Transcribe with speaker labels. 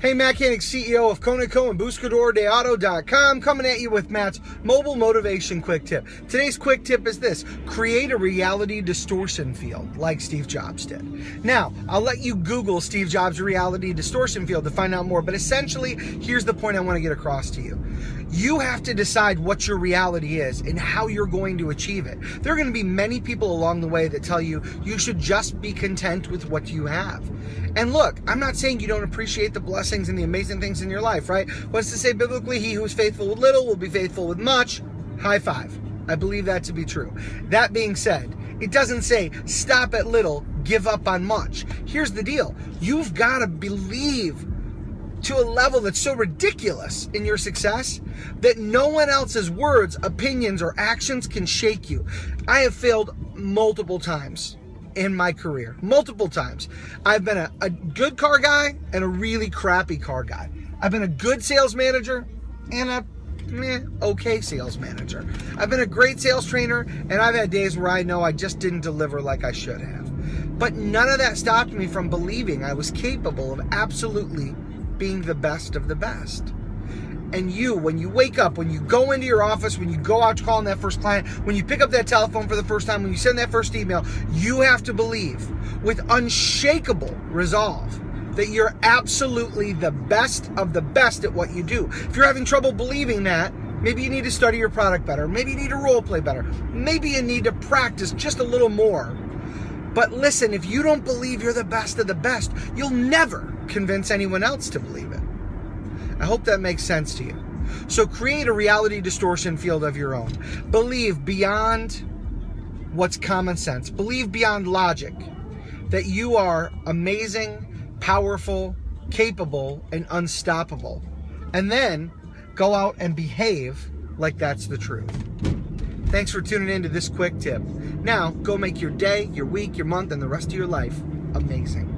Speaker 1: Hey, Matt CEO of Conoco and BuscadorDeAuto.com, coming at you with Matt's mobile motivation quick tip. Today's quick tip is this create a reality distortion field like Steve Jobs did. Now, I'll let you Google Steve Jobs reality distortion field to find out more, but essentially, here's the point I want to get across to you. You have to decide what your reality is and how you're going to achieve it. There are going to be many people along the way that tell you you should just be content with what you have. And look, I'm not saying you don't appreciate the blessings and the amazing things in your life, right? What's to say biblically, he who is faithful with little will be faithful with much. High five. I believe that to be true. That being said, it doesn't say stop at little, give up on much. Here's the deal you've got to believe to a level that's so ridiculous in your success that no one else's words, opinions, or actions can shake you. I have failed multiple times in my career. Multiple times. I've been a, a good car guy and a really crappy car guy. I've been a good sales manager and a meh, okay sales manager. I've been a great sales trainer and I've had days where I know I just didn't deliver like I should have. But none of that stopped me from believing I was capable of absolutely being the best of the best. And you, when you wake up, when you go into your office, when you go out to calling that first client, when you pick up that telephone for the first time, when you send that first email, you have to believe with unshakable resolve that you're absolutely the best of the best at what you do. If you're having trouble believing that, maybe you need to study your product better. Maybe you need to role play better. Maybe you need to practice just a little more. But listen, if you don't believe you're the best of the best, you'll never convince anyone else to believe it. I hope that makes sense to you. So create a reality distortion field of your own. Believe beyond what's common sense. Believe beyond logic that you are amazing, powerful, capable, and unstoppable. And then go out and behave like that's the truth. Thanks for tuning in to this quick tip. Now, go make your day, your week, your month, and the rest of your life amazing.